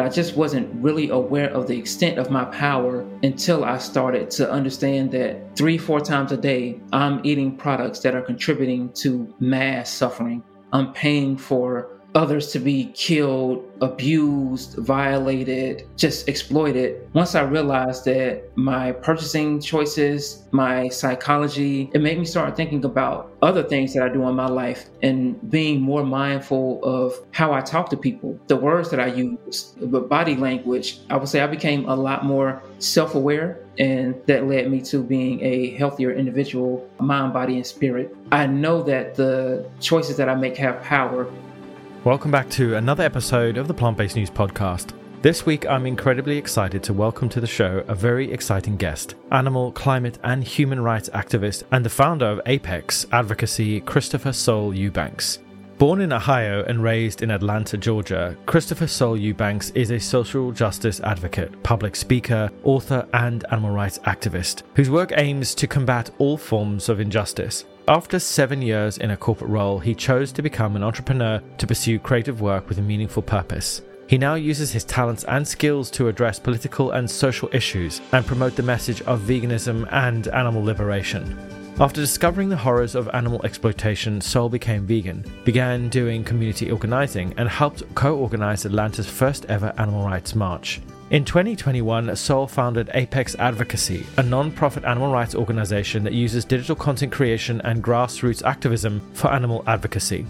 I just wasn't really aware of the extent of my power until I started to understand that three, four times a day, I'm eating products that are contributing to mass suffering. I'm paying for others to be killed, abused, violated, just exploited. Once I realized that my purchasing choices, my psychology, it made me start thinking about other things that I do in my life and being more mindful of how I talk to people, the words that I use, the body language. I would say I became a lot more self aware, and that led me to being a healthier individual, mind, body, and spirit. I know that the choices that I make have power Welcome back to another episode of the Plant Based News Podcast. This week, I'm incredibly excited to welcome to the show a very exciting guest animal, climate, and human rights activist and the founder of Apex Advocacy, Christopher Soul Eubanks. Born in Ohio and raised in Atlanta, Georgia, Christopher Soul Eubanks is a social justice advocate, public speaker, author, and animal rights activist whose work aims to combat all forms of injustice. After seven years in a corporate role, he chose to become an entrepreneur to pursue creative work with a meaningful purpose. He now uses his talents and skills to address political and social issues and promote the message of veganism and animal liberation. After discovering the horrors of animal exploitation, Soul became vegan, began doing community organizing, and helped co organize Atlanta's first ever animal rights march. In 2021, Soul founded Apex Advocacy, a non profit animal rights organization that uses digital content creation and grassroots activism for animal advocacy.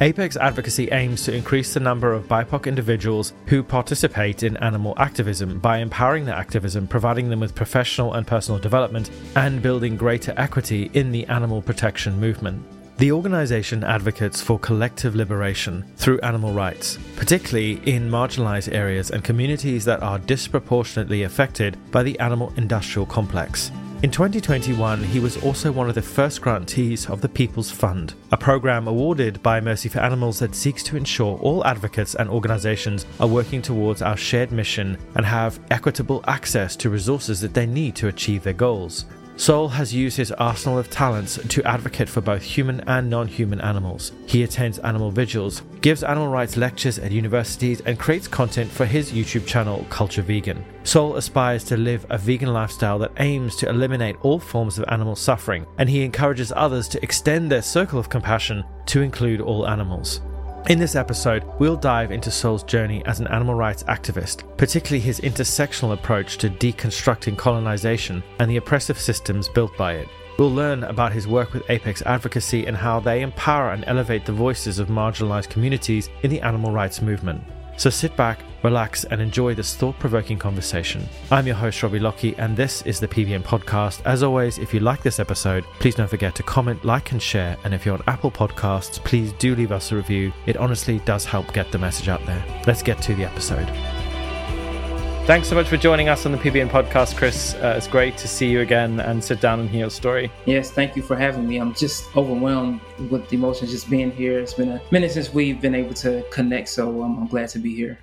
Apex Advocacy aims to increase the number of BIPOC individuals who participate in animal activism by empowering their activism, providing them with professional and personal development, and building greater equity in the animal protection movement. The organization advocates for collective liberation through animal rights, particularly in marginalized areas and communities that are disproportionately affected by the animal industrial complex. In 2021, he was also one of the first grantees of the People's Fund, a program awarded by Mercy for Animals that seeks to ensure all advocates and organizations are working towards our shared mission and have equitable access to resources that they need to achieve their goals. Soul has used his arsenal of talents to advocate for both human and non human animals. He attends animal vigils, gives animal rights lectures at universities, and creates content for his YouTube channel, Culture Vegan. Soul aspires to live a vegan lifestyle that aims to eliminate all forms of animal suffering, and he encourages others to extend their circle of compassion to include all animals. In this episode, we'll dive into Soul's journey as an animal rights activist, particularly his intersectional approach to deconstructing colonization and the oppressive systems built by it. We'll learn about his work with Apex Advocacy and how they empower and elevate the voices of marginalized communities in the animal rights movement. So sit back, relax, and enjoy this thought provoking conversation. I'm your host, Robbie Lockie, and this is the PBN Podcast. As always, if you like this episode, please don't forget to comment, like, and share. And if you're on Apple Podcasts, please do leave us a review. It honestly does help get the message out there. Let's get to the episode. Thanks so much for joining us on the PBN podcast, Chris. Uh, it's great to see you again and sit down and hear your story. Yes, thank you for having me. I'm just overwhelmed with the emotions just being here. It's been a minute since we've been able to connect, so I'm glad to be here.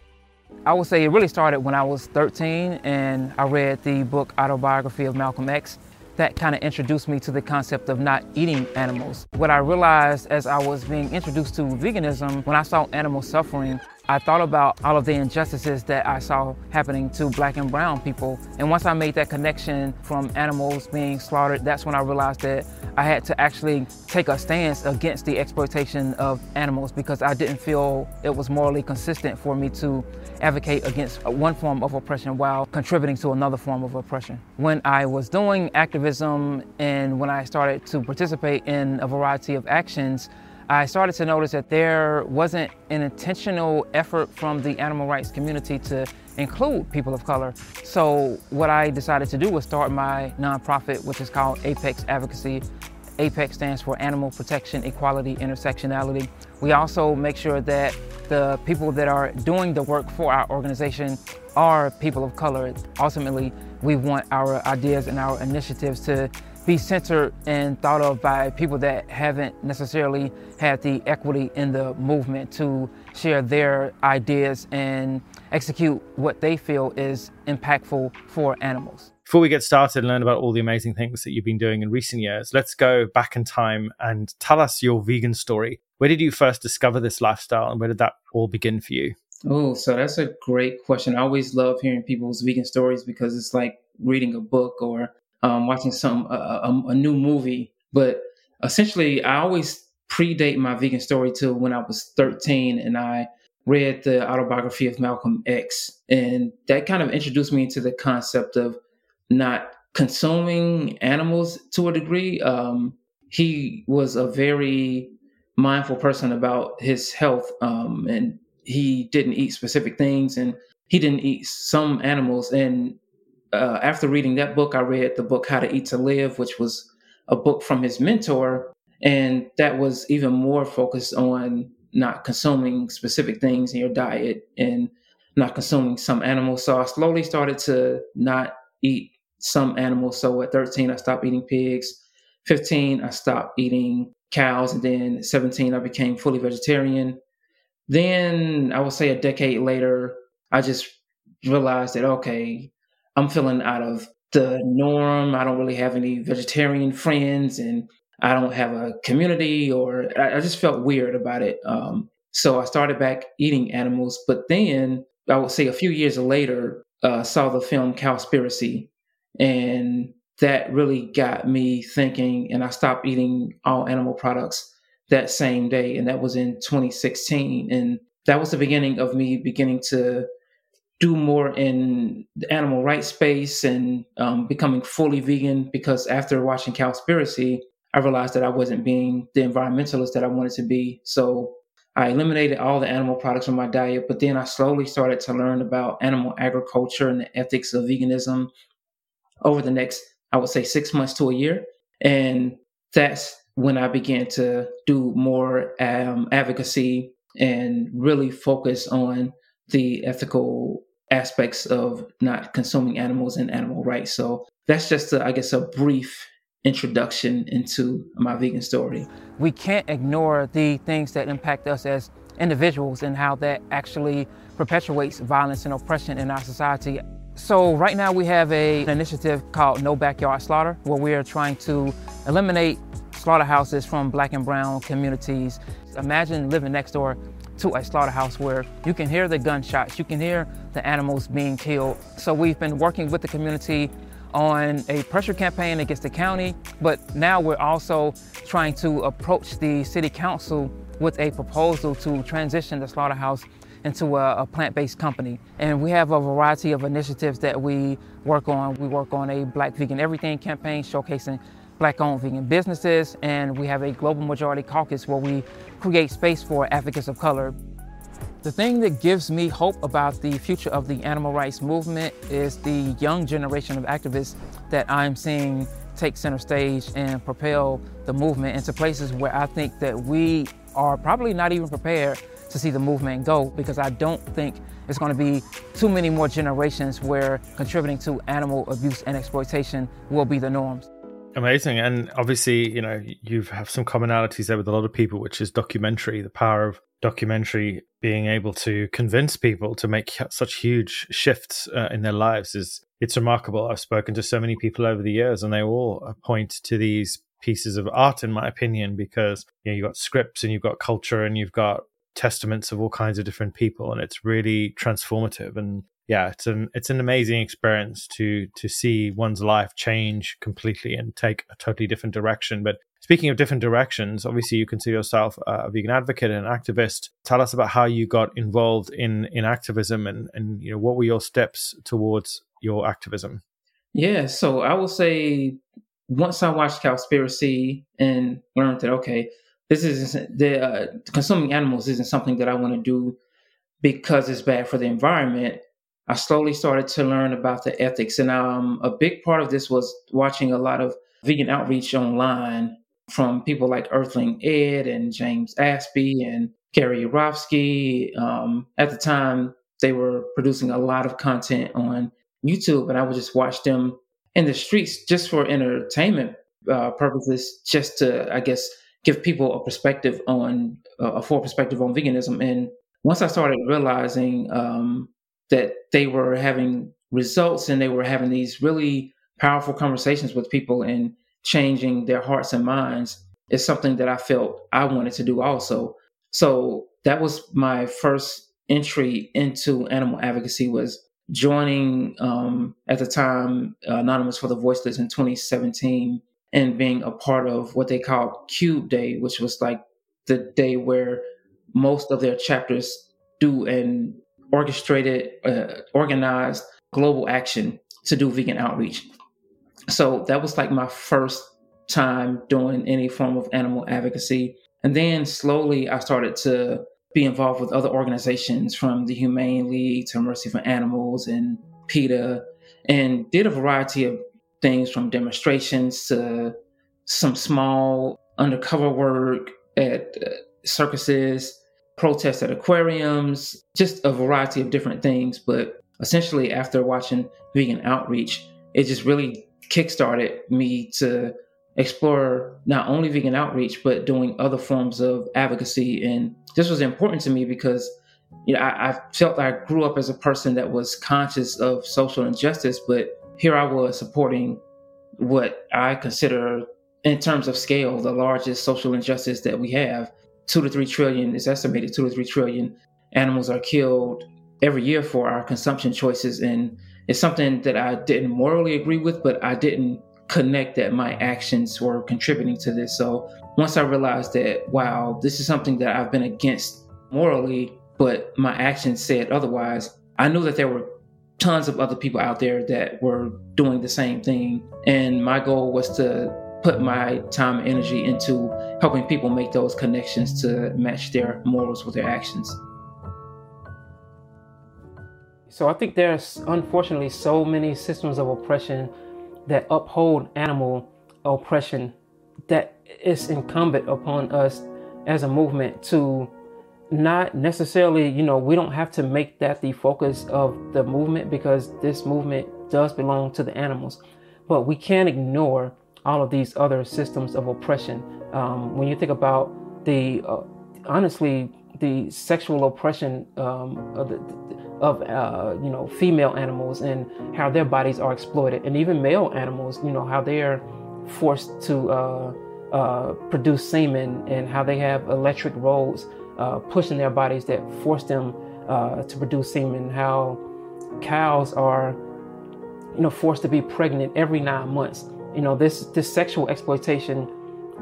I would say it really started when I was 13 and I read the book Autobiography of Malcolm X. That kind of introduced me to the concept of not eating animals. What I realized as I was being introduced to veganism, when I saw animal suffering, I thought about all of the injustices that I saw happening to black and brown people. And once I made that connection from animals being slaughtered, that's when I realized that I had to actually take a stance against the exploitation of animals because I didn't feel it was morally consistent for me to advocate against one form of oppression while contributing to another form of oppression. When I was doing activism and when I started to participate in a variety of actions, I started to notice that there wasn't an intentional effort from the animal rights community to include people of color. So what I decided to do was start my nonprofit, which is called Apex Advocacy. APEX stands for Animal Protection, Equality, Intersectionality. We also make sure that the people that are doing the work for our organization are people of color. Ultimately, we want our ideas and our initiatives to be centered and thought of by people that haven't necessarily had the equity in the movement to share their ideas and execute what they feel is impactful for animals. Before we get started and learn about all the amazing things that you've been doing in recent years, let's go back in time and tell us your vegan story. Where did you first discover this lifestyle and where did that all begin for you? Oh, so that's a great question. I always love hearing people's vegan stories because it's like reading a book or um, watching some a, a, a new movie. But essentially, I always predate my vegan story to when I was 13 and I read the autobiography of Malcolm X. And that kind of introduced me into the concept of not consuming animals to a degree. Um, he was a very mindful person about his health um, and he didn't eat specific things and he didn't eat some animals. And uh, after reading that book, I read the book How to Eat to Live, which was a book from his mentor. And that was even more focused on not consuming specific things in your diet and not consuming some animals. So I slowly started to not eat some animals. So at 13, I stopped eating pigs. 15, I stopped eating cows. And then 17, I became fully vegetarian. Then I would say a decade later, I just realized that, okay, I'm feeling out of the norm. I don't really have any vegetarian friends and I don't have a community or I, I just felt weird about it. Um, so I started back eating animals. But then I would say a few years later, uh, saw the film Cowspiracy. And that really got me thinking. And I stopped eating all animal products that same day. And that was in 2016. And that was the beginning of me beginning to do more in the animal rights space and um, becoming fully vegan because after watching Cowspiracy, I realized that I wasn't being the environmentalist that I wanted to be. So I eliminated all the animal products from my diet, but then I slowly started to learn about animal agriculture and the ethics of veganism over the next, I would say, six months to a year. And that's when I began to do more um, advocacy and really focus on the ethical aspects of not consuming animals and animal rights. So that's just, a, I guess, a brief introduction into my vegan story. We can't ignore the things that impact us as individuals and how that actually perpetuates violence and oppression in our society. So right now we have a, an initiative called No Backyard Slaughter where we are trying to eliminate slaughterhouses from black and brown communities. Imagine living next door to a slaughterhouse where you can hear the gunshots, you can hear the animals being killed. So we've been working with the community on a pressure campaign against the county, but now we're also trying to approach the city council with a proposal to transition the slaughterhouse into a, a plant-based company. And we have a variety of initiatives that we work on. We work on a Black Vegan Everything campaign showcasing black-owned vegan businesses, and we have a global majority caucus where we create space for advocates of color. The thing that gives me hope about the future of the animal rights movement is the young generation of activists that I'm seeing take center stage and propel the movement into places where I think that we are probably not even prepared to see the movement go because I don't think it's going to be too many more generations where contributing to animal abuse and exploitation will be the norms. Amazing. And obviously, you know, you have some commonalities there with a lot of people, which is documentary, the power of documentary being able to convince people to make such huge shifts uh, in their lives is it's remarkable. I've spoken to so many people over the years and they all point to these pieces of art in my opinion because you know you've got scripts and you've got culture and you've got testaments of all kinds of different people and it's really transformative and yeah, it's an it's an amazing experience to to see one's life change completely and take a totally different direction. But speaking of different directions, obviously you consider yourself a vegan advocate and an activist. Tell us about how you got involved in in activism and and you know what were your steps towards your activism. Yeah, so I will say once I watched Cowspiracy and learned that okay, this is the uh, consuming animals isn't something that I want to do because it's bad for the environment. I slowly started to learn about the ethics. And um, a big part of this was watching a lot of vegan outreach online from people like Earthling Ed and James Aspey and Gary Yourofsky. Um, at the time, they were producing a lot of content on YouTube, and I would just watch them in the streets just for entertainment uh, purposes, just to, I guess, give people a perspective on uh, a full perspective on veganism. And once I started realizing um, that they were having results and they were having these really powerful conversations with people and changing their hearts and minds is something that I felt I wanted to do also. So that was my first entry into animal advocacy was joining um, at the time Anonymous for the Voiceless in 2017 and being a part of what they called Cube Day, which was like the day where most of their chapters do an orchestrated, uh, organized global action to do vegan outreach. So that was like my first time doing any form of animal advocacy. And then slowly I started to be involved with other organizations from the Humane League to Mercy for Animals and PETA and did a variety of things from demonstrations to some small undercover work at uh, circuses, protests at aquariums, just a variety of different things. But essentially, after watching Vegan Outreach, it just really kickstarted me to explore not only vegan outreach, but doing other forms of advocacy. And this was important to me because you know, I, I felt I grew up as a person that was conscious of social injustice, but here I was supporting what I consider, in terms of scale, the largest social injustice that we have. Two to three trillion is estimated. Two to three trillion animals are killed every year for our consumption choices, and it's something that I didn't morally agree with, but I didn't connect that my actions were contributing to this. So once I realized that, wow, this is something that I've been against morally, but my actions said otherwise, I knew that there were tons of other people out there that were doing the same thing. And my goal was to put my time and energy into helping people make those connections to match their morals with their actions. So I think there's unfortunately so many systems of oppression that uphold animal oppression that it's incumbent upon us as a movement to not necessarily, you know, we don't have to make that the focus of the movement because this movement does belong to the animals. But we can't ignore all of these other systems of oppression. Um, when you think about the, uh, honestly, the sexual oppression um, of, the, of uh, you know female animals and how their bodies are exploited, and even male animals, you know how they are forced to uh, uh produce semen and how they have electric roads uh, pushing their bodies that force them uh, to produce semen. How cows are, you know, forced to be pregnant every nine months. You know, this this sexual exploitation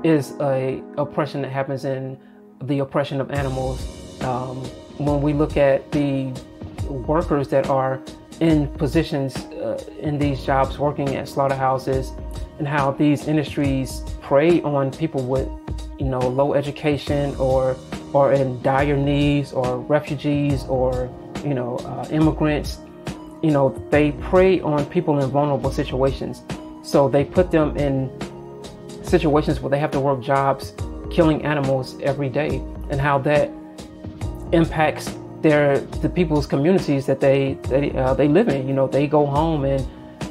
is a oppression that happens in the oppression of animals. Um, when we look at the workers that are in positions uh, in these jobs working at slaughterhouses and how these industries prey on people with you know low education or or in dire needs or refugees or you know uh, immigrants you know they prey on people in vulnerable situations so they put them in situations where they have to work jobs killing animals every day and how that impacts their the people's communities that they they, uh, they live in you know they go home and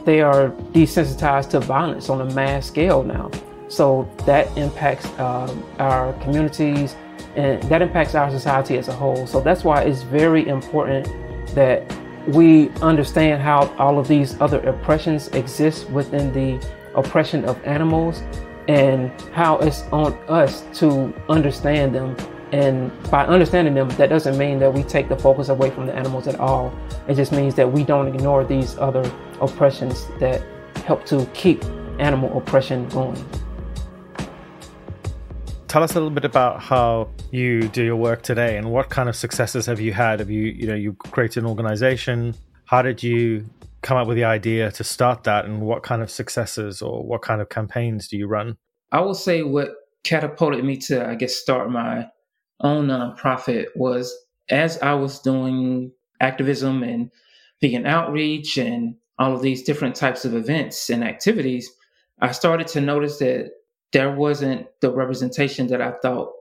they are desensitized to violence on a mass scale now so that impacts um, our communities and that impacts our society as a whole. So that's why it's very important that we understand how all of these other oppressions exist within the oppression of animals and how it's on us to understand them. And by understanding them, that doesn't mean that we take the focus away from the animals at all. It just means that we don't ignore these other oppressions that help to keep animal oppression going tell us a little bit about how you do your work today and what kind of successes have you had? Have you, you know, you created an organization? How did you come up with the idea to start that and what kind of successes or what kind of campaigns do you run? I will say what catapulted me to, I guess, start my own nonprofit was as I was doing activism and vegan outreach and all of these different types of events and activities, I started to notice that there wasn't the representation that I thought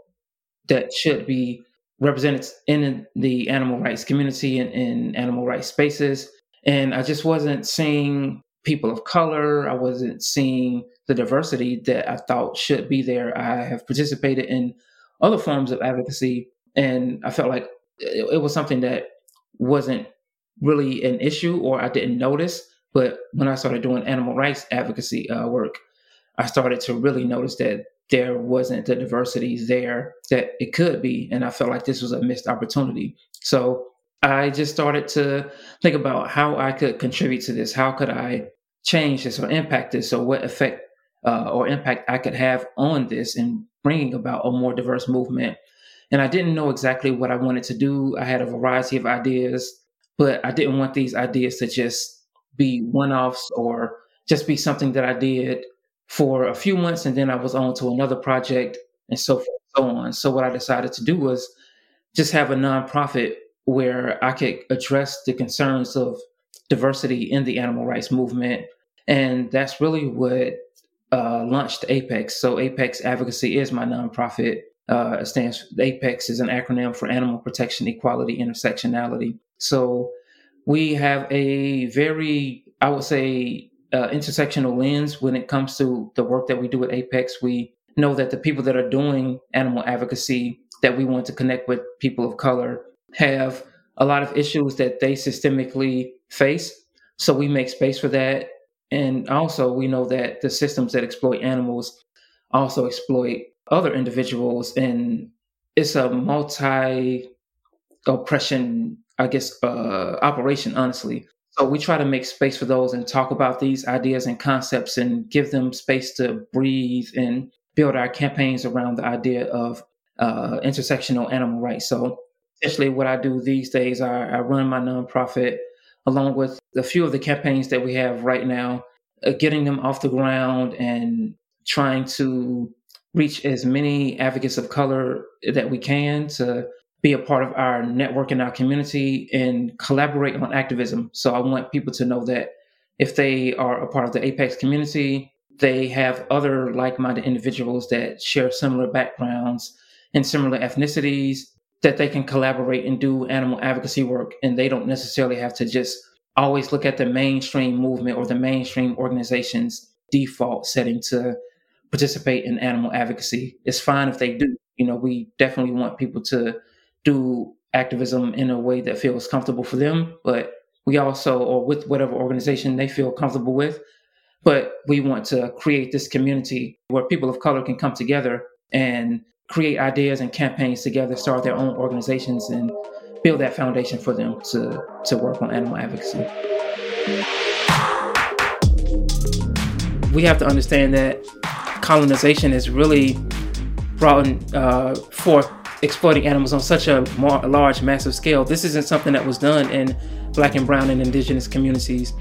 that should be represented in the animal rights community and in animal rights spaces. And I just wasn't seeing people of color. I wasn't seeing the diversity that I thought should be there. I have participated in other forms of advocacy, and I felt like it, was something that wasn't really an issue or I didn't notice. But when I started doing animal rights advocacy uh, work, I started to really notice that there wasn't the diversity there that it could be. And I felt like this was a missed opportunity. So I just started to think about how I could contribute to this. How could I change this or impact this or what effect uh, or impact I could have on this in bringing about a more diverse movement. And I didn't know exactly what I wanted to do. I had a variety of ideas, but I didn't want these ideas to just be one offs or just be something that I did for a few months and then I was on to another project and so forth and so on. So what I decided to do was just have a nonprofit where I could address the concerns of diversity in the animal rights movement. And that's really what uh, launched Apex. So Apex Advocacy is my nonprofit. Uh, it stands Apex is an acronym for Animal Protection, Equality, Intersectionality. So we have a very, I would say, uh, intersectional lens when it comes to the work that we do at Apex. We know that the people that are doing animal advocacy that we want to connect with people of color have a lot of issues that they systemically face. So we make space for that. And also, we know that the systems that exploit animals also exploit other individuals. And it's a multi oppression, I guess, uh, operation, honestly. So we try to make space for those and talk about these ideas and concepts and give them space to breathe and build our campaigns around the idea of uh, intersectional animal rights. So essentially what I do these days, I, I run my nonprofit along with a few of the campaigns that we have right now, uh, getting them off the ground and trying to reach as many advocates of color that we can to be a part of our network and our community and collaborate on activism. So I want people to know that if they are a part of the Apex community, they have other like minded individuals that share similar backgrounds and similar ethnicities that they can collaborate and do animal advocacy work. And they don't necessarily have to just always look at the mainstream movement or the mainstream organization's default setting to participate in animal advocacy. It's fine if they do. You know, we definitely want people to do activism in a way that feels comfortable for them, but we also, or with whatever organization they feel comfortable with, but we want to create this community where people of color can come together and create ideas and campaigns together, start their own organizations, and build that foundation for them to, to work on animal advocacy. We have to understand that colonization is really brought uh, forth exploiting animals on such a large, massive scale. This isn't something that was done in black and brown and indigenous communities.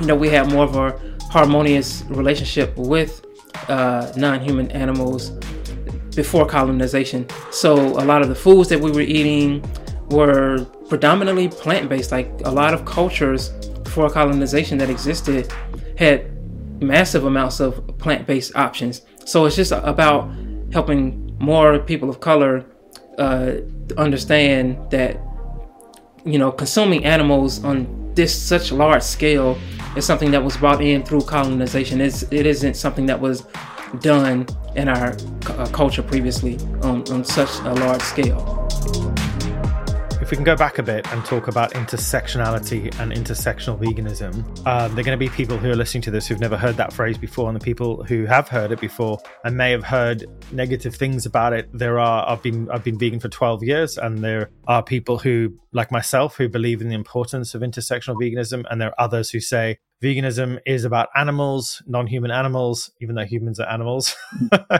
You know, we have more of a harmonious relationship with uh, non-human animals before colonization. So a lot of the foods that we were eating were predominantly plant-based. Like a lot of cultures before colonization that existed had massive amounts of plant-based options. So it's just about helping more people of color uh, understand that you know consuming animals on this such large scale is something that was brought in through colonization. It's, it isn't something that was done in our uh, culture previously on, on such a large scale. If we can go back a bit and talk about intersectionality and intersectional veganism, um, there are going to be people who are listening to this who've never heard that phrase before, and the people who have heard it before and may have heard negative things about it. There are I've been I've been vegan for 12 years, and there are people who, like myself, who believe in the importance of intersectional veganism, and there are others who say veganism is about animals, non-human animals, even though humans are animals, hmm.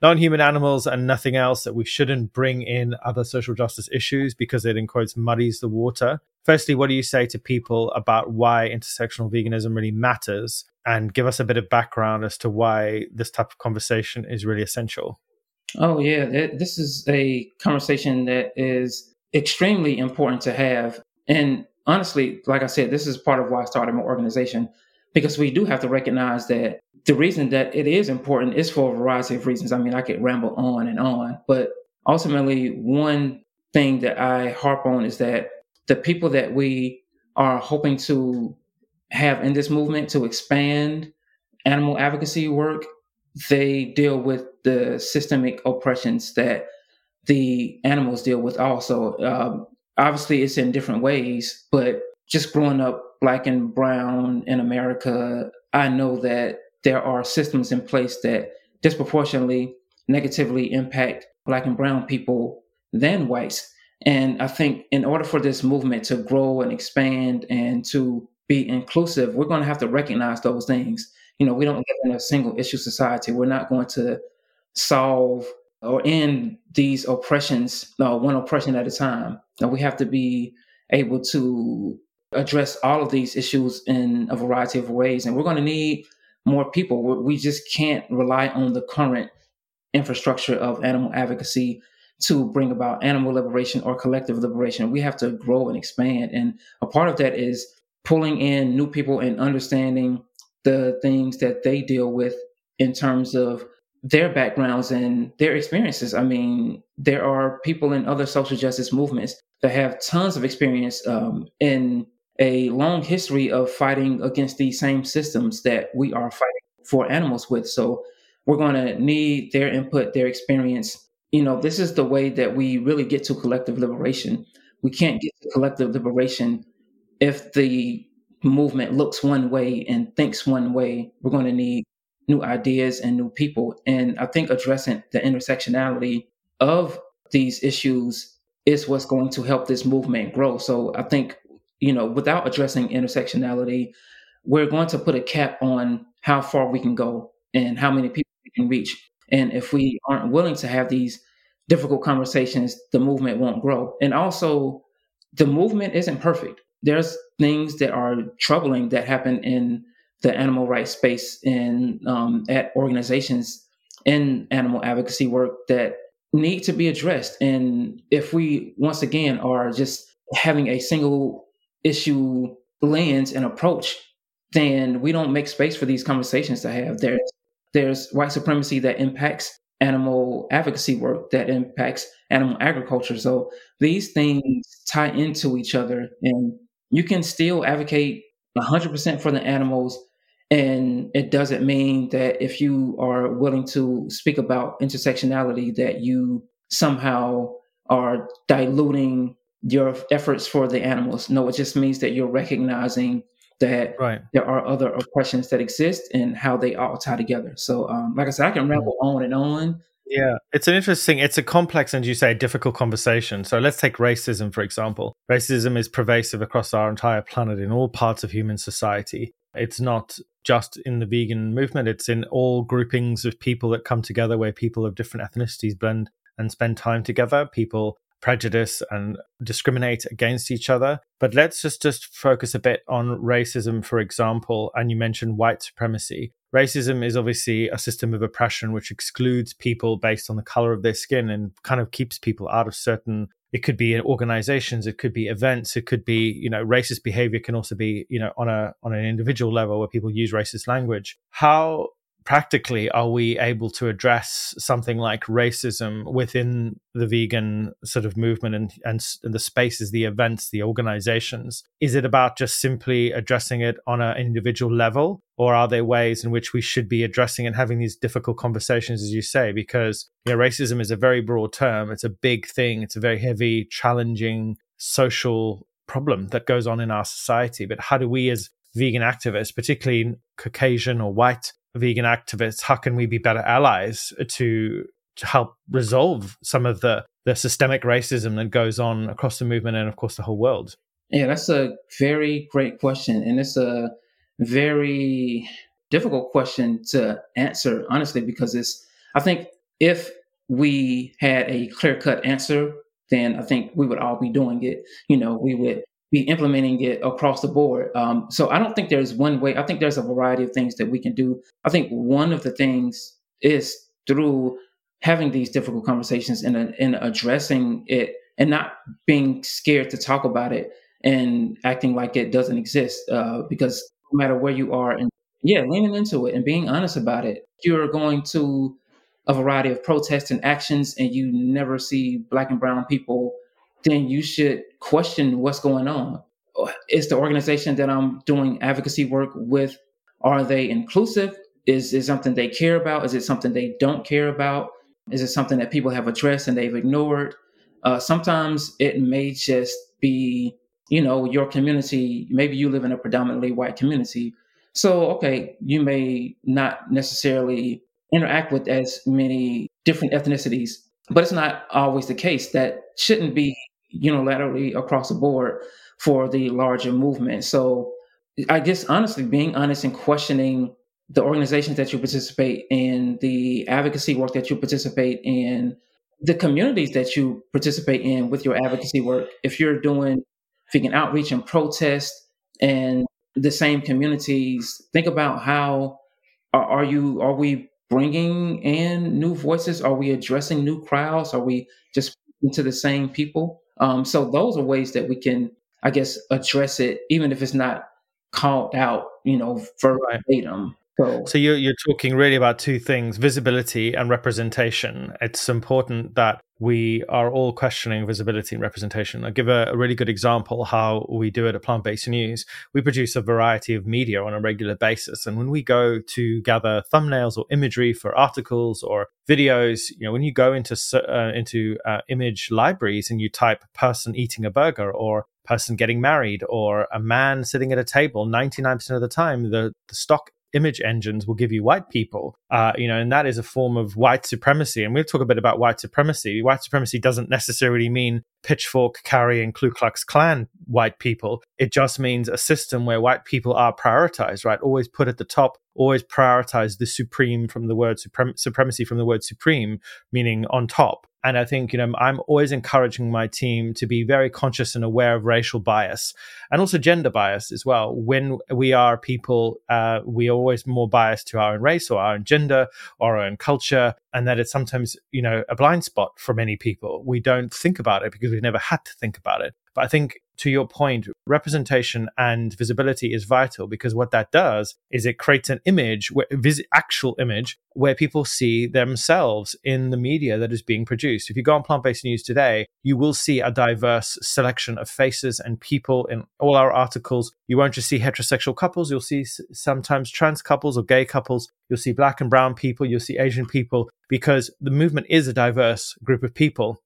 non-human animals and nothing else that we shouldn't bring in other social justice issues because it in quotes muddies the water. Firstly, what do you say to people about why intersectional veganism really matters and give us a bit of background as to why this type of conversation is really essential? Oh yeah, this is a conversation that is extremely important to have and honestly, like I said, this is part of why I started my organization because we do have to recognize that the reason that it is important is for a variety of reasons. I mean, I could ramble on and on, but ultimately, one thing that I harp on is that the people that we are hoping to have in this movement to expand animal advocacy work, they deal with the systemic oppressions that the animals deal with also. Um, obviously it's in different ways, but just growing up black and brown in America, I know that there are systems in place that disproportionately negatively impact black and brown people than whites. And I think in order for this movement to grow and expand and to be inclusive, we're going to have to recognize those things. You know, we don't live in a single issue society. We're not going to solve or end these oppressions, uh, one oppression at a time. And we have to be able to address all of these issues in a variety of ways. And we're going to need more people. We just can't rely on the current infrastructure of animal advocacy to bring about animal liberation or collective liberation. We have to grow and expand. And a part of that is pulling in new people and understanding the things that they deal with in terms of their backgrounds and their experiences. I mean, there are people in other social justice movements that have tons of experience um, in a long history of fighting against these same systems that we are fighting for animals with. So we're going to need their input, their experience. You know, this is the way that we really get to collective liberation. We can't get to collective liberation if the movement looks one way and thinks one way. We're going to need new ideas and new people. And I think addressing the intersectionality of these issues is what's going to help this movement grow. So I think, you know, without addressing intersectionality, we're going to put a cap on how far we can go and how many people we can reach. And if we aren't willing to have these difficult conversations, the movement won't grow. And also, the movement isn't perfect. There's things that are troubling that happen in the animal rights space and um, at organizations in animal advocacy work that need to be addressed. And if we once again are just having a single issue lens and approach, then we don't make space for these conversations to have. There's there's white supremacy that impacts animal advocacy work, that impacts animal agriculture. So these things tie into each other, and you can still advocate 100% for the animals and it doesn't mean that if you are willing to speak about intersectionality, that you somehow are diluting your efforts for the animals. No, it just means that you're recognizing that right. there are other oppressions that exist and how they all tie together. So, um, like I said, I can ramble on and on. Yeah, it's an interesting, it's a complex and you say difficult conversation. So let's take racism, for example. Racism is pervasive across our entire planet in all parts of human society. It's not just in the vegan movement, it's in all groupings of people that come together where people of different ethnicities blend and spend time together. People prejudice and discriminate against each other. But let's just, just focus a bit on racism, for example. And you mentioned white supremacy. Racism is obviously a system of oppression which excludes people based on the color of their skin and kind of keeps people out of certain it could be in organizations it could be events it could be you know racist behavior can also be you know on a on an individual level where people use racist language. How practically are we able to address something like racism within the vegan sort of movement and, and, and the spaces, the events, the organizations? Is it about just simply addressing it on an individual level? Or are there ways in which we should be addressing and having these difficult conversations, as you say? Because you know, racism is a very broad term. It's a big thing. It's a very heavy, challenging social problem that goes on in our society. But how do we as vegan activists, particularly Caucasian or white vegan activists, how can we be better allies to to help resolve some of the the systemic racism that goes on across the movement and of course the whole world? Yeah, that's a very great question, and it's a very difficult question to answer honestly because it's I think if we had a clear cut answer, then I think we would all be doing it. You know, we would be implementing it across the board. Um, so I don't think there's one way. I think there's a variety of things that we can do. I think one of the things is through having these difficult conversations and, and addressing it and not being scared to talk about it and acting like it doesn't exist. Uh, because no matter where you are, and yeah, leaning into it and being honest about it, you're going to a variety of protests and actions, and you never see black and brown people then you should question what's going on. Is the organization that I'm doing advocacy work with, are they inclusive? Is it something they care about? Is it something they don't care about? Is it something that people have addressed and they've ignored? Uh, sometimes it may just be, you know, your community. Maybe you live in a predominantly white community. So, okay, you may not necessarily interact with as many different ethnicities, but it's not always the case. That shouldn't be unilaterally across the board for the larger movement. So I guess honestly, being honest and questioning the organizations that you participate in, the advocacy work that you participate in, the communities that you participate in with your advocacy work. If you're doing vegan outreach and protest and the same communities, think about how are, are you are we bringing in new voices? Are we addressing new crowds? Are we just to the same people? Um, so those are ways that we can, I guess, address it, even if it's not called out, you know, verbatim. So, so you're, you're talking really about two things visibility and representation. It's important that we are all questioning visibility and representation. I'll give a, a really good example how we do it at Plant Based News. We produce a variety of media on a regular basis. And when we go to gather thumbnails or imagery for articles or videos, you know, when you go into, uh, into uh, image libraries and you type person eating a burger or person getting married or a man sitting at a table 99% of the time the, the stock image engines will give you white people, uh, you know, and that is a form of white supremacy. And we'll talk a bit about white supremacy. White supremacy doesn't necessarily mean pitchfork carrying Ku Klux Klan white people. It just means a system where white people are prioritized, right? Always put at the top, always prioritize the supreme from the word suprem- supremacy from the word supreme, meaning on top. And I think, you know, I'm always encouraging my team to be very conscious and aware of racial bias and also gender bias as well. When we are people, uh, we are always more biased to our own race or our own gender or our own culture. And that it's sometimes, you know, a blind spot for many people. We don't think about it because we've never had to think about it. But I think to your point, representation and visibility is vital because what that does is it creates an image, vis- actual image, where people see themselves in the media that is being produced. If you go on plant based news today, you will see a diverse selection of faces and people in all our articles. You won't just see heterosexual couples, you'll see sometimes trans couples or gay couples. You'll see black and brown people, you'll see Asian people, because the movement is a diverse group of people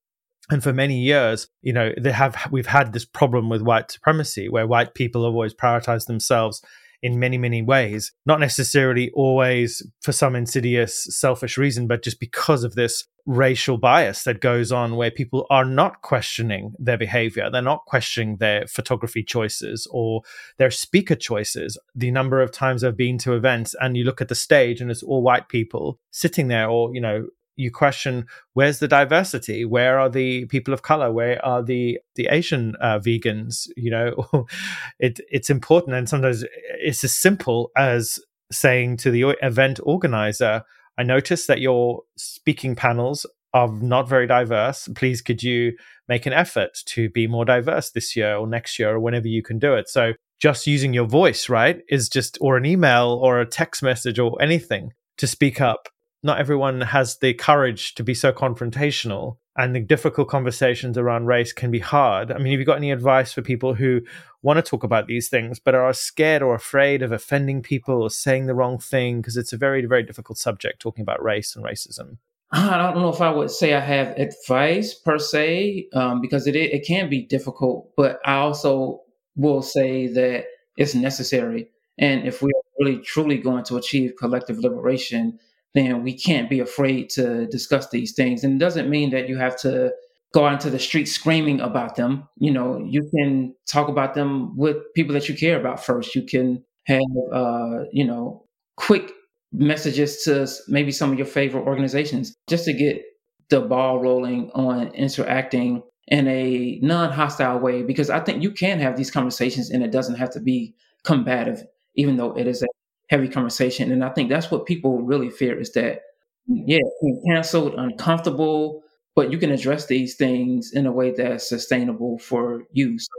and for many years you know they have we've had this problem with white supremacy where white people have always prioritized themselves in many many ways not necessarily always for some insidious selfish reason but just because of this racial bias that goes on where people are not questioning their behavior. They're not questioning their photography choices or their speaker choices. The number of times i've been to events and you look at the stage and it's all white people sitting there or you know you question where's the diversity? Where are the people of color? Where are the the asian uh, vegans? You know it it's important and sometimes it's as simple as saying to the event organizer i noticed that your speaking panels are not very diverse. Please could you make an effort to be more diverse this year or next year or whenever you can do it? So just using your voice right is just or an email or a text message or anything to speak up not everyone has the courage to be so confrontational and the difficult conversations around race can be hard. I mean, have you got any advice for people who want to talk about these things but are scared or afraid of offending people or saying the wrong thing? Because it's a very, very difficult subject talking about race and racism. I don't know if I would say I have advice per se, um, because it it can be difficult. But I also will say that it's necessary, and if we are really truly going to achieve collective liberation, then we can't be afraid to discuss these things. And it doesn't mean that you have to go out into the street screaming about them. You know, you can talk about them with people that you care about first. You can have, uh, you know, quick messages to maybe some of your favorite organizations just to get the ball rolling on interacting in a non-hostile way because i think you can have these conversations and it doesn't have to be combative even though it is a heavy conversation. And I think that's what people really fear is that, yeah, canceled, uncomfortable, but you can address these things in a way that's sustainable for you. So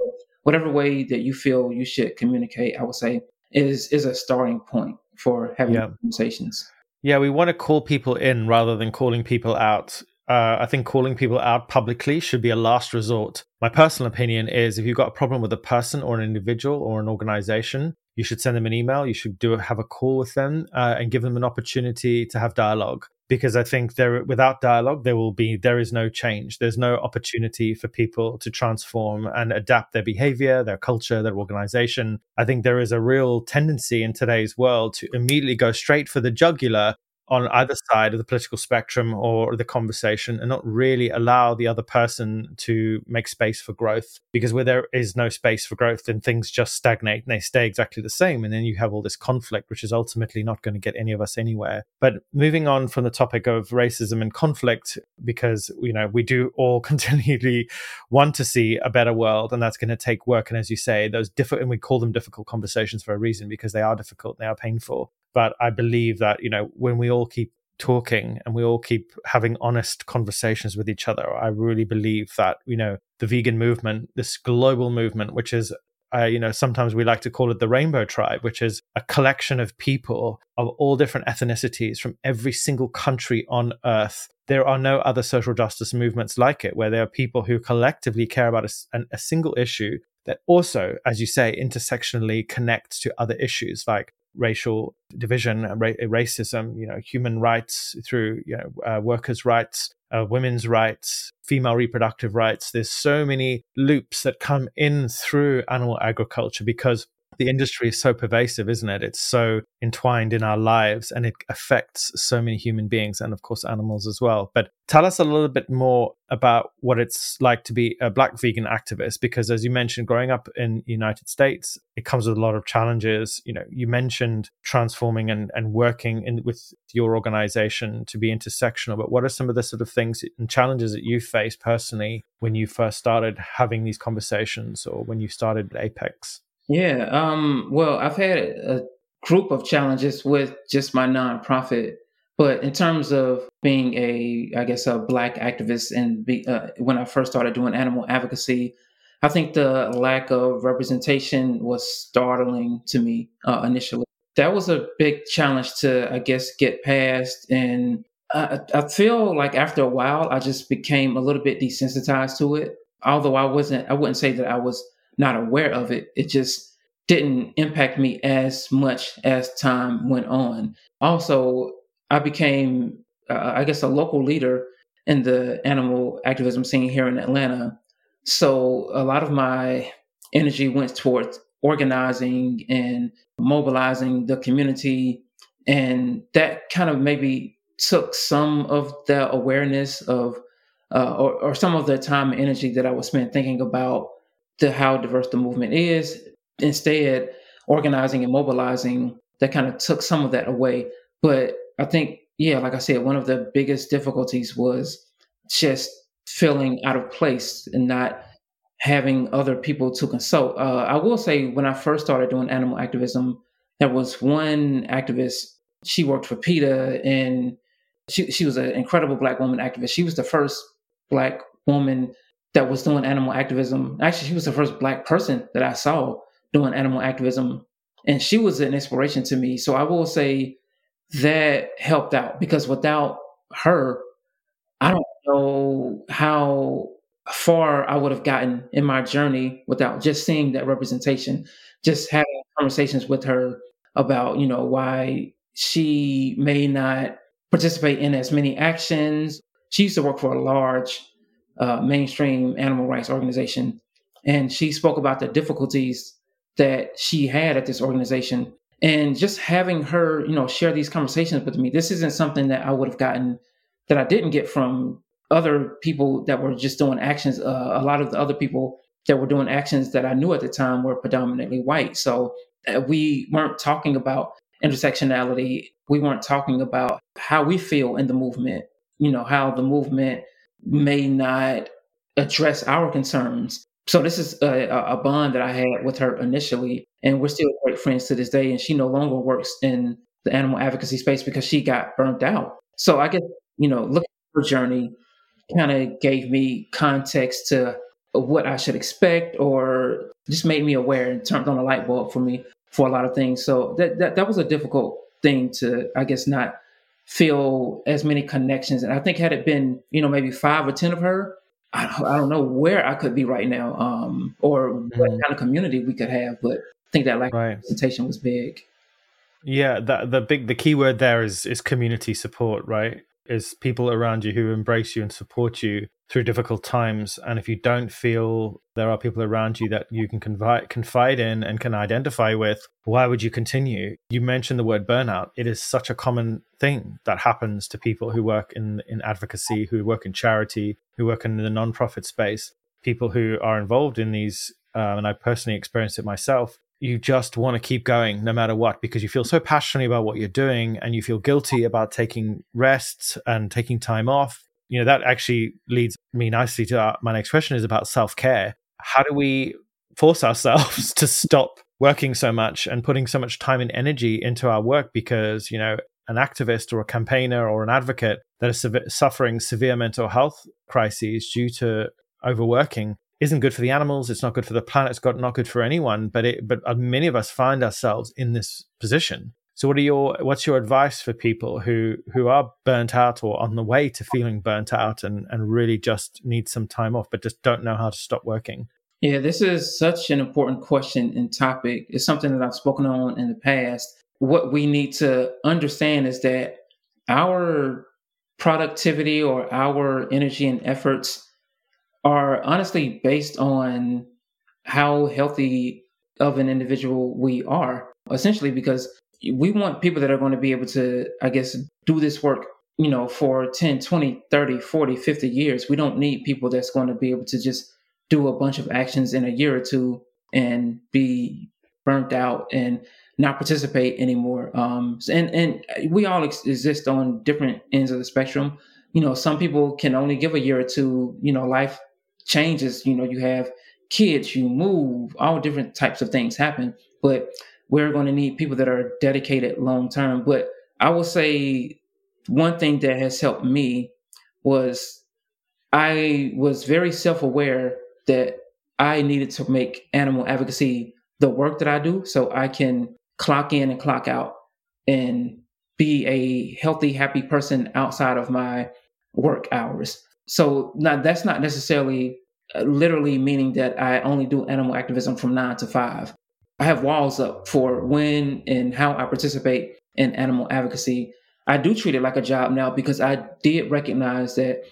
whatever way that you feel you should communicate, I would say is is a starting point for having yeah. conversations. Yeah, we want to call people in rather than calling people out. Uh, I think calling people out publicly should be a last resort. My personal opinion is if you've got a problem with a person or an individual or an organization, you should send them an email. You should do have a call with them uh, and give them an opportunity to have dialogue. Because I think there, without dialogue, there will be there is no change. There's no opportunity for people to transform and adapt their behavior, their culture, their organization. I think there is a real tendency in today's world to immediately go straight for the jugular on either side of the political spectrum or the conversation and not really allow the other person to make space for growth. Because where there is no space for growth, then things just stagnate and they stay exactly the same. And then you have all this conflict, which is ultimately not going to get any of us anywhere. But moving on from the topic of racism and conflict, because, you know, we do all continually want to see a better world and that's going to take work. And as you say, those difficult, and we call them difficult conversations for a reason because they are difficult, they are painful. But I believe that, you know, when we all keep talking and we all keep having honest conversations with each other, I really believe that, you know, the vegan movement, this global movement, which is uh, you know, sometimes we like to call it the Rainbow Tribe, which is a collection of people of all different ethnicities from every single country on earth. There are no other social justice movements like it, where there are people who collectively care about a, a single issue that also, as you say, intersectionally connects to other issues like racial division, ra- racism, you know, human rights through you know uh, workers' rights, uh, women's rights, female reproductive rights. There's so many loops that come in through animal agriculture because the industry is so pervasive, isn't it? It's so entwined in our lives and it affects so many human beings and, of course, animals as well. But tell us a little bit more about what it's like to be a black vegan activist, because as you mentioned, growing up in the United States, it comes with a lot of challenges. You know, you mentioned transforming and, and working in, with your organization to be intersectional, but what are some of the sort of things and challenges that you faced personally when you first started having these conversations or when you started Apex? Yeah. Um, well, I've had a group of challenges with just my nonprofit, but in terms of being a, I guess, a black activist, and be, uh, when I first started doing animal advocacy, I think the lack of representation was startling to me uh, initially. That was a big challenge to, I guess, get past. And I, I feel like after a while, I just became a little bit desensitized to it. Although I wasn't, I wouldn't say that I was not aware of it. It just didn't impact me as much as time went on. Also, I became, uh, I guess, a local leader in the animal activism scene here in Atlanta. So a lot of my energy went towards organizing and mobilizing the community. And that kind of maybe took some of the awareness of, uh, or, or some of the time and energy that I was spent thinking about to how diverse the movement is. Instead, organizing and mobilizing that kind of took some of that away. But I think, yeah, like I said, one of the biggest difficulties was just feeling out of place and not having other people to consult. Uh, I will say, when I first started doing animal activism, there was one activist. She worked for PETA, and she she was an incredible black woman activist. She was the first black woman that was doing animal activism. Actually, she was the first black person that I saw doing animal activism. And she was an inspiration to me. So I will say that helped out because without her, I don't know how far I would have gotten in my journey without just seeing that representation, just having conversations with her about, you know, why she may not participate in as many actions. She used to work for a large uh, mainstream animal rights organization. And she spoke about the difficulties that she had at this organization. And just having her, you know, share these conversations with me, this isn't something that I would have gotten that I didn't get from other people that were just doing actions. Uh, a lot of the other people that were doing actions that I knew at the time were predominantly white. So uh, we weren't talking about intersectionality. We weren't talking about how we feel in the movement, you know, how the movement may not address our concerns. So this is a, a, bond that I had with her initially, and we're still great friends to this day. And she no longer works in the animal advocacy space because she got burnt out. So I guess you know, looking at her journey kind of gave me context to what I should expect, or just made me aware and turned on a light bulb for me for a lot of things. So that that, that was a difficult thing to, I guess, not feel as many connections. And I think had it been, you know, maybe five or 10 of her, I don't, I don't know where I could be right now um, or mm-hmm. what kind of community we could have. But I think that like right. representation was big. Yeah, the the big the key word there is is community support, right? Is people around you who embrace you and support you through difficult times. And if you don't feel there are people around you that you can confide, confide in and can identify with, why would you continue? You mentioned the word burnout. It is such a common thing that happens to people who work in, in advocacy, who work in charity, who work in the nonprofit space, people who are involved in these. Um, and I personally experienced it myself. You just want to keep going no matter what because you feel so passionately about what you're doing and you feel guilty about taking rests and taking time off. You know that actually leads me nicely to our, my next question is about self-care. How do we force ourselves to stop working so much and putting so much time and energy into our work because you know an activist or a campaigner or an advocate that is suffering severe mental health crises due to overworking isn't good for the animals it's not good for the planet it's got not good for anyone but it but uh, many of us find ourselves in this position so, what are your what's your advice for people who who are burnt out or on the way to feeling burnt out and and really just need some time off, but just don't know how to stop working? Yeah, this is such an important question and topic. It's something that I've spoken on in the past. What we need to understand is that our productivity or our energy and efforts are honestly based on how healthy of an individual we are. Essentially, because we want people that are going to be able to, I guess, do this work, you know, for 10, 20, 30, 40, 50 years. We don't need people that's going to be able to just do a bunch of actions in a year or two and be burnt out and not participate anymore. Um, and and we all ex- exist on different ends of the spectrum. You know, some people can only give a year or two. You know, life changes. You know, you have kids, you move, all different types of things happen. But we're going to need people that are dedicated long term. But I will say one thing that has helped me was I was very self aware that I needed to make animal advocacy the work that I do so I can clock in and clock out and be a healthy, happy person outside of my work hours. So now that's not necessarily uh, literally meaning that I only do animal activism from nine to five. I have walls up for when and how I participate in animal advocacy. I do treat it like a job now because I did recognize that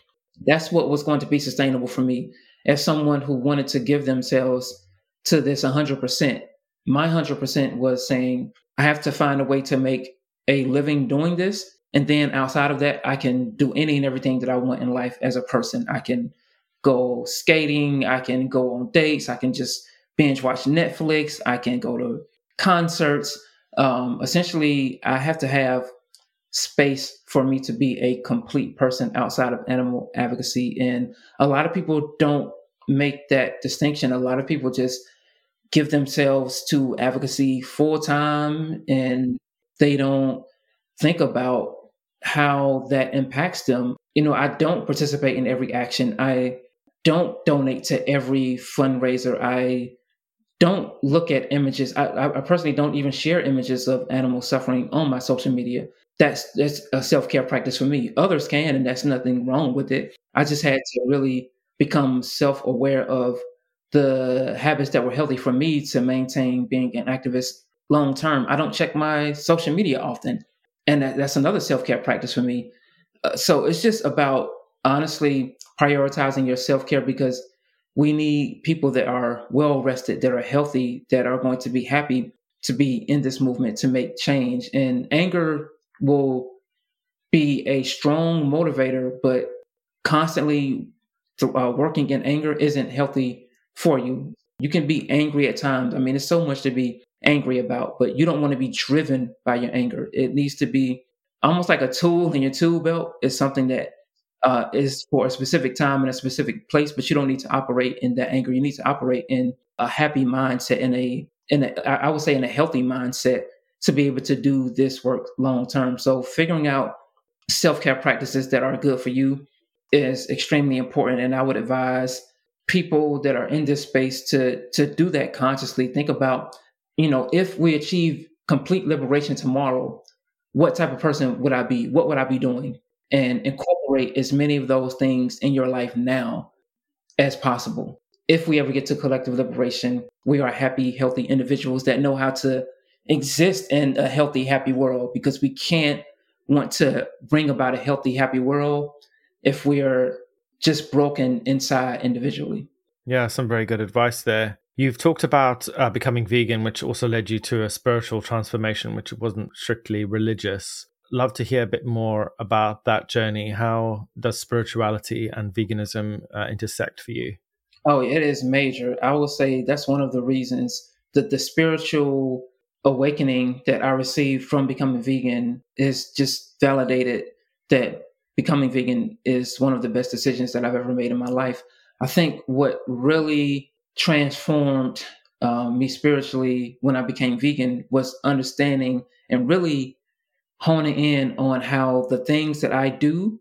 that's what was going to be sustainable for me as someone who wanted to give themselves to this 100%. My 100% was saying, I have to find a way to make a living doing this. And then outside of that, I can do any and everything that I want in life as a person. I can go skating, I can go on dates, I can just binge watch Netflix. I can go to concerts. Um, essentially, I have to have space for me to be a complete person outside of animal advocacy. And a lot of people don't make that distinction. A lot of people just give themselves to advocacy full time and they don't think about how that impacts them. You know, I don't participate in every action. I don't donate to every fundraiser. I don't look at images. I, I personally don't even share images of animal suffering on my social media. That's that's a self care practice for me. Others can, and that's nothing wrong with it. I just had to really become self aware of the habits that were healthy for me to maintain being an activist long term. I don't check my social media often, and that, that's another self care practice for me. Uh, so it's just about honestly prioritizing your self care because we need people that are well rested, that are healthy, that are going to be happy to be in this movement to make change. And anger will be a strong motivator, but constantly uh, working in anger isn't healthy for you. You can be angry at times. I mean, it's so much to be angry about, but you don't want to be driven by your anger. It needs to be almost like a tool in your tool belt. It's something that uh, is for a specific time and a specific place, but you don't need to operate in that anger. You need to operate in a happy mindset, in a in a I would say in a healthy mindset to be able to do this work long term. So figuring out self care practices that are good for you is extremely important, and I would advise people that are in this space to to do that consciously. Think about you know if we achieve complete liberation tomorrow, what type of person would I be? What would I be doing? And incorporate as many of those things in your life now as possible. If we ever get to collective liberation, we are happy, healthy individuals that know how to exist in a healthy, happy world because we can't want to bring about a healthy, happy world if we are just broken inside individually. Yeah, some very good advice there. You've talked about uh, becoming vegan, which also led you to a spiritual transformation, which wasn't strictly religious. Love to hear a bit more about that journey. How does spirituality and veganism uh, intersect for you? Oh, it is major. I will say that's one of the reasons that the spiritual awakening that I received from becoming vegan is just validated that becoming vegan is one of the best decisions that I've ever made in my life. I think what really transformed um, me spiritually when I became vegan was understanding and really honing in on how the things that I do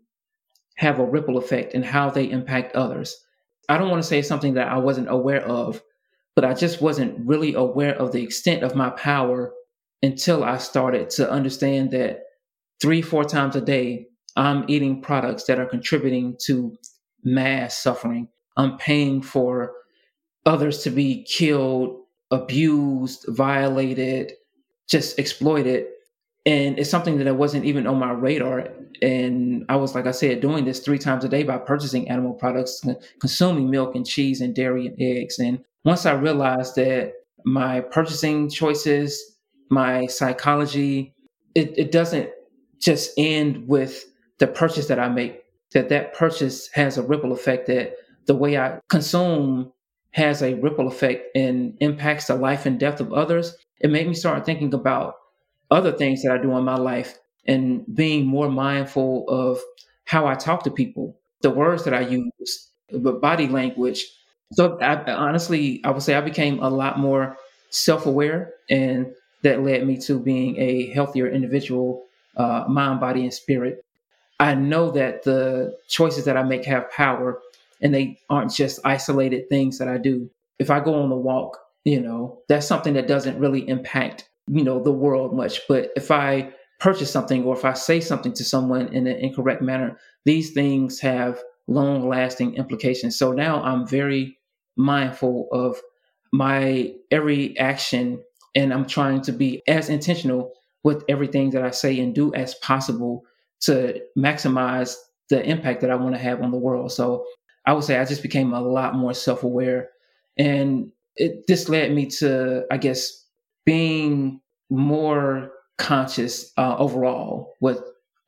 have a ripple effect and how they impact others. I don't want to say something that I wasn't aware of, but I just wasn't really aware of the extent of my power until I started to understand that three, four times a day, I'm eating products that are contributing to mass suffering. I'm paying for others to be killed, abused, violated, just exploited. And it's something that I wasn't even on my radar. And I was, like I said, doing this three times a day by purchasing animal products, consuming milk and cheese and dairy and eggs. And once I realized that my purchasing choices, my psychology, it, it doesn't just end with the purchase that I make, that that purchase has a ripple effect that the way I consume has a ripple effect and impacts the life and death of others, it made me start thinking about other things that I do in my life and being more mindful of how I talk to people, the words that I use, the body language. So I, honestly, I would say I became a lot more self-aware, and that led me to being a healthier individual, uh, mind, body, and spirit. I know that the choices that I make have power, and they aren't just isolated things that I do. If I go on the walk, you know, that's something that doesn't really impact, you know, the world much. But if I purchase something or if I say something to someone in an incorrect manner, these things have long lasting implications. So now I'm very mindful of my every action and I'm trying to be as intentional with everything that I say and do as possible to maximize the impact that I want to have on the world. So I would say I just became a lot more self aware. And it, this led me to, I guess, being more conscious uh, overall with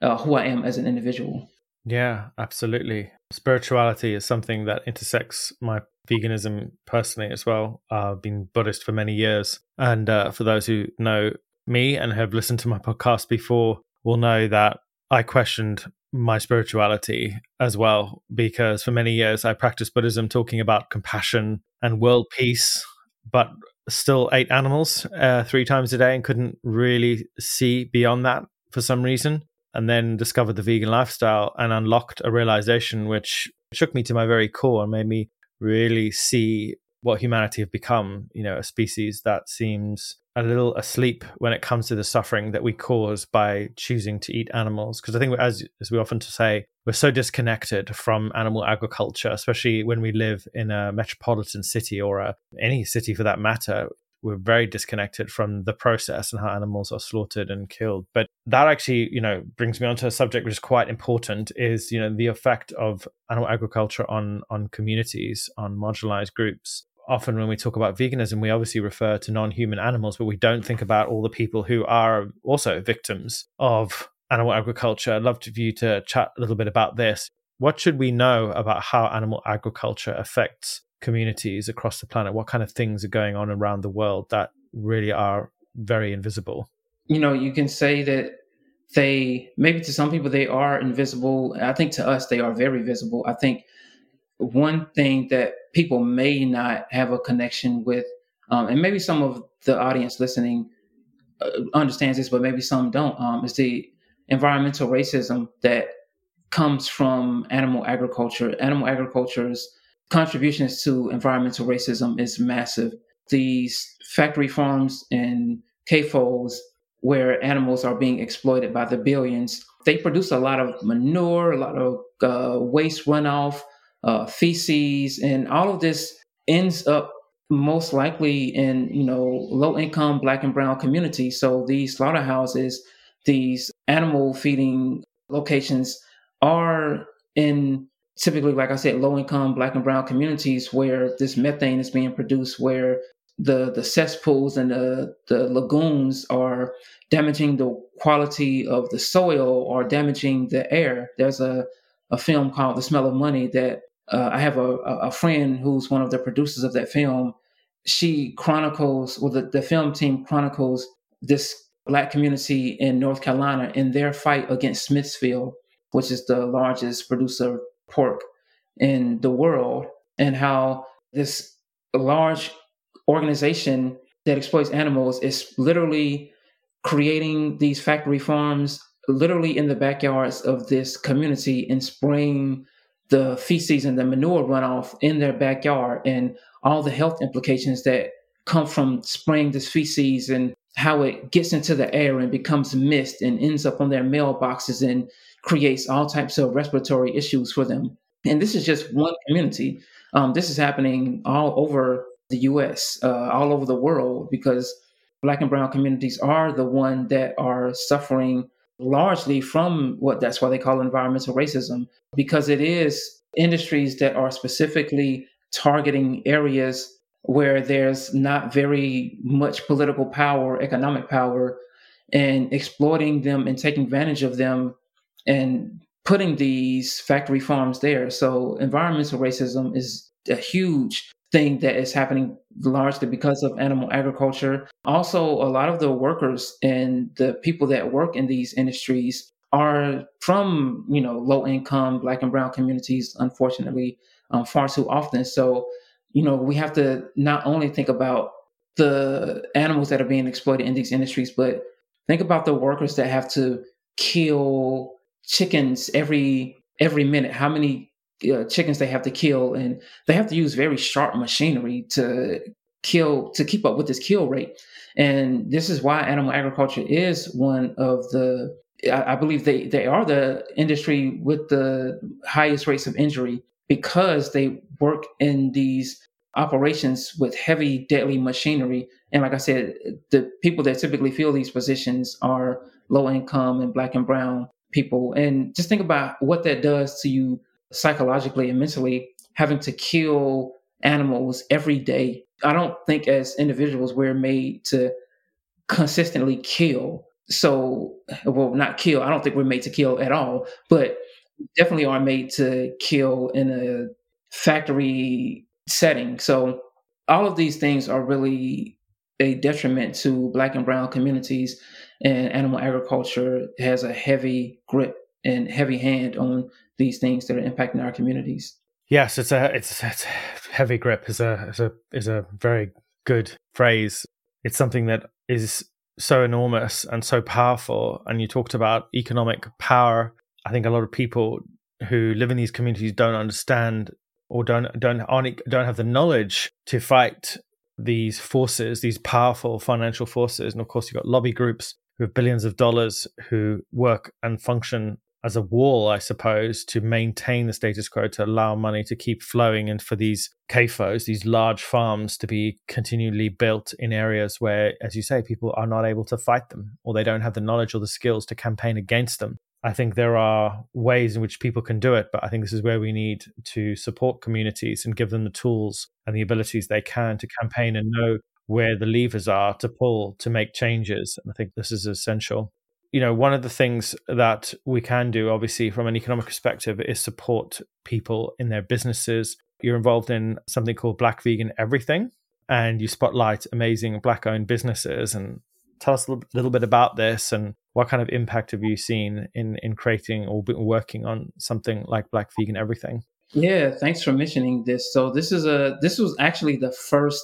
uh, who I am as an individual. Yeah, absolutely. Spirituality is something that intersects my veganism personally as well. I've been Buddhist for many years. And uh, for those who know me and have listened to my podcast before, will know that I questioned my spirituality as well because for many years I practiced Buddhism talking about compassion and world peace, but still ate animals uh, three times a day and couldn't really see beyond that for some reason. And then discovered the vegan lifestyle and unlocked a realization which shook me to my very core and made me really see what humanity have become, you know, a species that seems a little asleep when it comes to the suffering that we cause by choosing to eat animals. Because I think, as, as we often say, we're so disconnected from animal agriculture, especially when we live in a metropolitan city or a, any city for that matter. We're very disconnected from the process and how animals are slaughtered and killed. But that actually, you know, brings me onto a subject which is quite important: is you know the effect of animal agriculture on on communities, on marginalized groups often when we talk about veganism, we obviously refer to non human animals, but we don't think about all the people who are also victims of animal agriculture. I'd love for you to chat a little bit about this. What should we know about how animal agriculture affects communities across the planet? What kind of things are going on around the world that really are very invisible? You know, you can say that they, maybe to some people, they are invisible. I think to us, they are very visible. I think one thing that people may not have a connection with, um, and maybe some of the audience listening uh, understands this, but maybe some don't, um, is the environmental racism that comes from animal agriculture. Animal agriculture's contributions to environmental racism is massive. These factory farms and CAFOs where animals are being exploited by the billions, they produce a lot of manure, a lot of uh, waste runoff, uh, feces, and all of this ends up most likely in you know low income black and brown communities. So these slaughterhouses these animal feeding locations are in typically, like I said, low income black and brown communities where this methane is being produced, where the the cesspools and the, the lagoons are damaging the quality of the soil or damaging the air. There's a, a film called The Smell of Money that uh, I have a, a friend who's one of the producers of that film. She chronicles, well, the, the film team chronicles this black community in North Carolina in their fight against Smithfield, which is the largest producer of pork in the world, and how this large organization that exploits animals is literally creating these factory farms literally in the backyards of this community and spraying the feces and the manure runoff in their backyard and all the health implications that come from spraying this feces and how it gets into the air and becomes mist and ends up on their mailboxes and creates all types of respiratory issues for them. And this is just one community. Um, this is happening all over the US, uh, all over the world, because Black and Brown communities are the one that are suffering largely from what that's why they call environmental racism, because it is industries that are specifically targeting areas where there's not very much political power, economic power, and exploiting them and taking advantage of them and putting these factory farms there. So environmental racism is a huge thing that is happening largely because of animal agriculture. Also, a lot of the workers and the people that work in these industries are from, you know, low income black and brown communities, unfortunately, um, far too often. So, you know, we have to not only think about the animals that are being exploited in these industries, but think about the workers that have to kill chickens every every minute. How many uh, chickens they have to kill, and they have to use very sharp machinery to kill to keep up with this kill rate. And this is why animal agriculture is one of the I, I believe they they are the industry with the highest rates of injury because they work in these operations with heavy deadly machinery and like i said the people that typically fill these positions are low income and black and brown people and just think about what that does to you psychologically and mentally having to kill animals every day. I don't think as individuals we're made to consistently kill. So, well, not kill. I don't think we're made to kill at all, but definitely are made to kill in a factory setting. So, all of these things are really a detriment to Black and Brown communities, and animal agriculture has a heavy grip and heavy hand on these things that are impacting our communities. Yes, it's a it's, it's heavy grip is a is a is a very good phrase. It's something that is so enormous and so powerful. And you talked about economic power. I think a lot of people who live in these communities don't understand or don't don't aren't, don't have the knowledge to fight these forces, these powerful financial forces. And of course, you've got lobby groups who have billions of dollars who work and function as a wall, I suppose, to maintain the status quo, to allow money to keep flowing, and for these CAFOs, these large farms, to be continually built in areas where, as you say, people are not able to fight them or they don't have the knowledge or the skills to campaign against them. I think there are ways in which people can do it, but I think this is where we need to support communities and give them the tools and the abilities they can to campaign and know where the levers are to pull to make changes. And I think this is essential you know, one of the things that we can do, obviously, from an economic perspective, is support people in their businesses. You're involved in something called Black Vegan Everything, and you spotlight amazing Black owned businesses. And tell us a little bit about this and what kind of impact have you seen in, in creating or working on something like Black Vegan Everything? Yeah, thanks for mentioning this. So this is a this was actually the first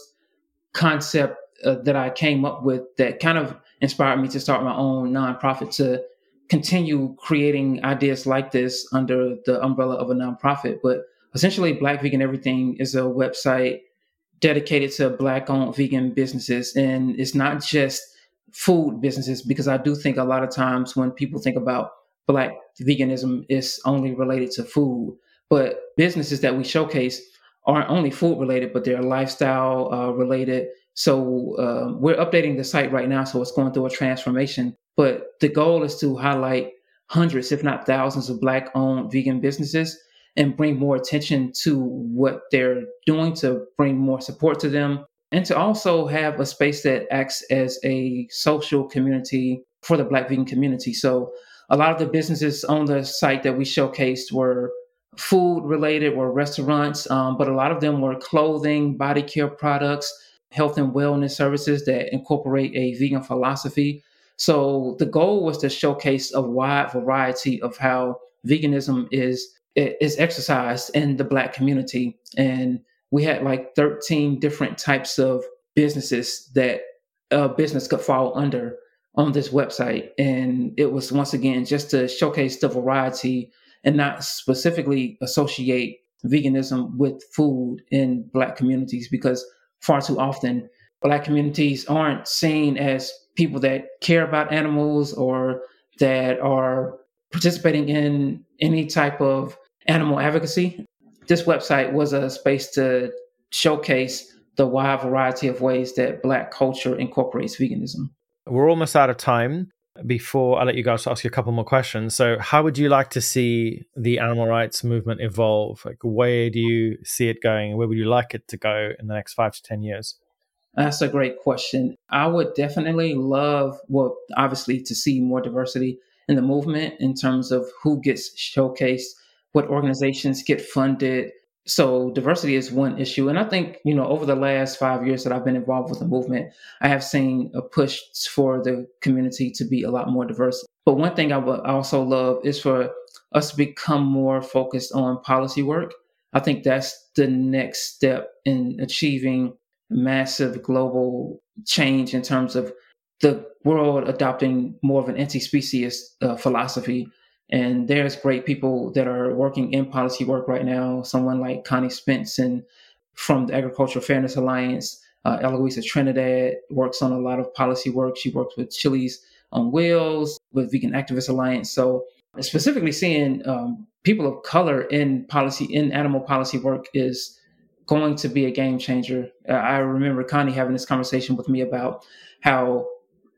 concept uh, that I came up with that kind of inspired me to start my own nonprofit to continue creating ideas like this under the umbrella of a nonprofit. But essentially, Black Vegan Everything is a website dedicated to Black owned vegan businesses. And it's not just food businesses, because I do think a lot of times when people think about Black veganism, it's only related to food. But businesses that we showcase aren't only food related, but they're lifestyle uh, related So uh, we're updating the site right now, so it's going through a transformation. But the goal is to highlight hundreds, if not thousands, of Black-owned vegan businesses and bring more attention to what they're doing to bring more support to them, and to also have a space that acts as a social community for the Black vegan community. So a lot of the businesses on the site that we showcased were food related, were restaurants, um, but a lot of them were clothing, body care products, health and wellness services that incorporate a vegan philosophy. So the goal was to showcase a wide variety of how veganism is is exercised in the black community and we had like 13 different types of businesses that a business could fall under on this website and it was once again just to showcase the variety and not specifically associate veganism with food in black communities because far too often black communities aren't seen as people that care about animals or that are participating in any type of animal advocacy. This website was a space to showcase the wide variety of ways that Black culture incorporates veganism. We're almost out of time. Before I let you guys ask you a couple more questions, so how would you like to see the animal rights movement evolve? Like, where do you see it going? Where would you like it to go in the next five to ten years? That's a great question. I would definitely love, well, obviously, to see more diversity in the movement in terms of who gets showcased, what organizations get funded. So diversity is one issue. And I think, you know, over the last five years that I've been involved with the movement, I have seen a push for the community to be a lot more diverse. But one thing I would also love is for us to become more focused on policy work. I think that's the next step in achieving massive global change in terms of the world adopting more of an anti-species uh, philosophy. And there's great people that are working in policy work right now. Someone like Connie Spence from the Agricultural Fairness Alliance, uh, Eloisa Trinidad works on a lot of policy work. She works with Chili's on Wheels, with Vegan Activist Alliance. So specifically seeing um, people of color in policy, in animal policy work is going to be a game changer. Uh, I remember Connie having this conversation with me about how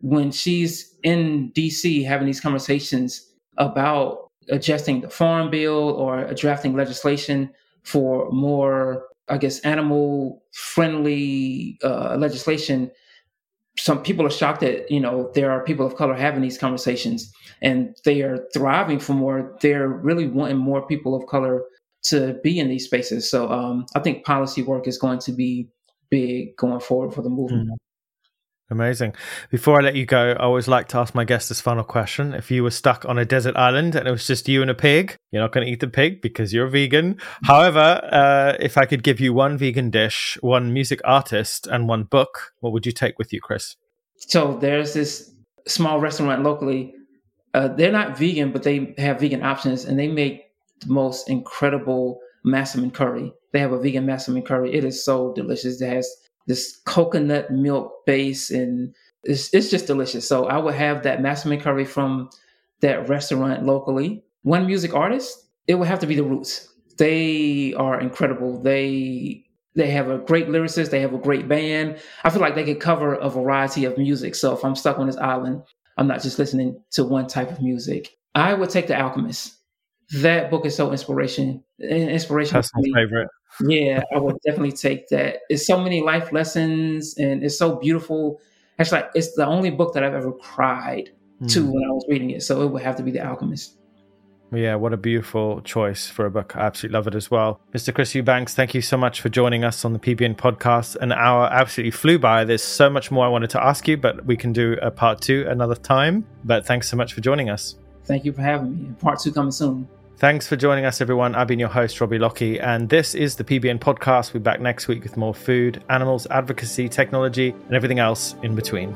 when she's in DC having these conversations about adjusting the farm bill or drafting legislation for more, I guess, animal friendly uh, legislation, some people are shocked that you know there are people of color having these conversations and they are thriving for more they're really wanting more people of color to be in these spaces. So um, I think policy work is going to be big going forward for the movement. Mm. Amazing. Before I let you go, I always like to ask my guests this final question. If you were stuck on a desert island and it was just you and a pig, you're not going to eat the pig because you're vegan. However, uh, if I could give you one vegan dish, one music artist, and one book, what would you take with you, Chris? So there's this small restaurant locally. Uh, they're not vegan, but they have vegan options, and they make the most incredible massaman curry. They have a vegan massaman curry. It is so delicious. It has this coconut milk base and it's, it's just delicious. So I would have that massaman curry from that restaurant locally. One music artist, it would have to be the Roots. They are incredible. They they have a great lyricist. They have a great band. I feel like they could cover a variety of music. So if I'm stuck on this island, I'm not just listening to one type of music. I would take The Alchemist that book is so inspiration inspirational. That's my favorite. Yeah, I would definitely take that. It's so many life lessons and it's so beautiful. Actually, it's the only book that I've ever cried mm. to hmm. when I was reading it. So it would have to be The Alchemist. Yeah, what a beautiful choice for a book. I absolutely love it as well. Mr. Chris Eubanks, thank you so much for joining us on the PBN podcast. An hour absolutely flew by. There's so much more I wanted to ask you, but we can do a part two another time. But thanks so much for joining us. Thank you for having me. Part two coming soon. Thanks for joining us, everyone. I've been your host, Robbie Lockie, and this is the PBN podcast. We'll be back next week with more food, animals, advocacy, technology, and everything else in between.